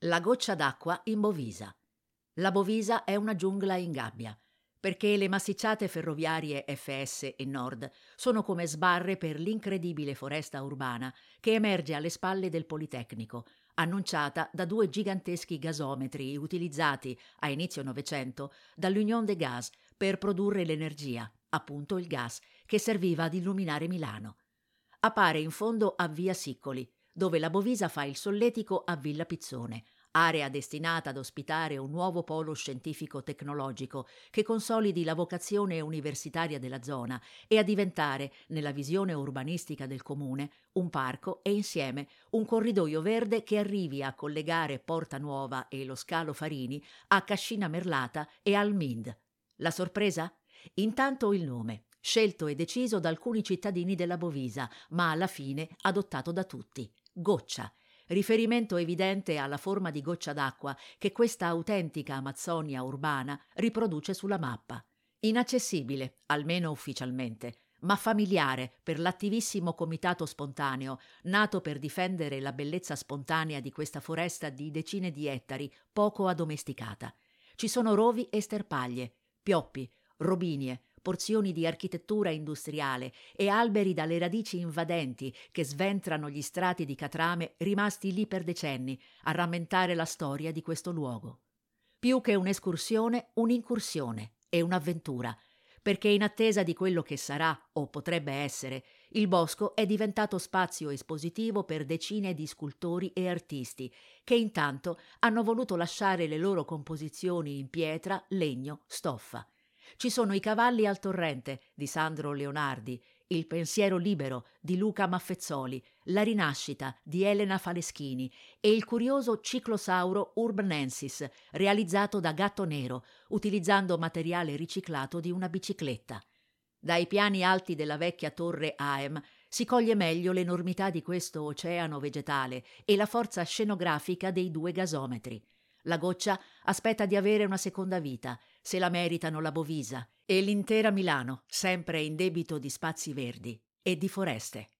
La goccia d'acqua in Bovisa. La Bovisa è una giungla in gabbia, perché le massicciate ferroviarie FS e Nord sono come sbarre per l'incredibile foresta urbana che emerge alle spalle del Politecnico, annunciata da due giganteschi gasometri utilizzati a inizio Novecento dall'Union de Gaz per produrre l'energia, appunto il gas, che serviva ad illuminare Milano. Appare in fondo a Via Siccoli, dove la Bovisa fa il solletico a Villa Pizzone, area destinata ad ospitare un nuovo polo scientifico-tecnologico che consolidi la vocazione universitaria della zona e a diventare, nella visione urbanistica del comune, un parco e insieme un corridoio verde che arrivi a collegare Porta Nuova e lo Scalo Farini a Cascina Merlata e al Mind. La sorpresa? Intanto il nome, scelto e deciso da alcuni cittadini della Bovisa, ma alla fine adottato da tutti. Goccia, riferimento evidente alla forma di goccia d'acqua che questa autentica Amazzonia urbana riproduce sulla mappa. Inaccessibile, almeno ufficialmente, ma familiare per l'attivissimo comitato spontaneo, nato per difendere la bellezza spontanea di questa foresta di decine di ettari, poco addomesticata. Ci sono rovi e sterpaglie, pioppi, robinie, porzioni di architettura industriale e alberi dalle radici invadenti che sventrano gli strati di catrame rimasti lì per decenni a rammentare la storia di questo luogo. Più che un'escursione, un'incursione e un'avventura, perché in attesa di quello che sarà o potrebbe essere, il bosco è diventato spazio espositivo per decine di scultori e artisti che intanto hanno voluto lasciare le loro composizioni in pietra, legno, stoffa ci sono i cavalli al torrente di Sandro Leonardi, il pensiero libero di Luca Maffezzoli, la rinascita di Elena Faleschini e il curioso ciclosauro Urbanensis realizzato da Gatto Nero, utilizzando materiale riciclato di una bicicletta. Dai piani alti della vecchia torre Aem si coglie meglio l'enormità di questo oceano vegetale e la forza scenografica dei due gasometri. La goccia aspetta di avere una seconda vita, se la meritano la Bovisa e l'intera Milano, sempre in debito di spazi verdi e di foreste.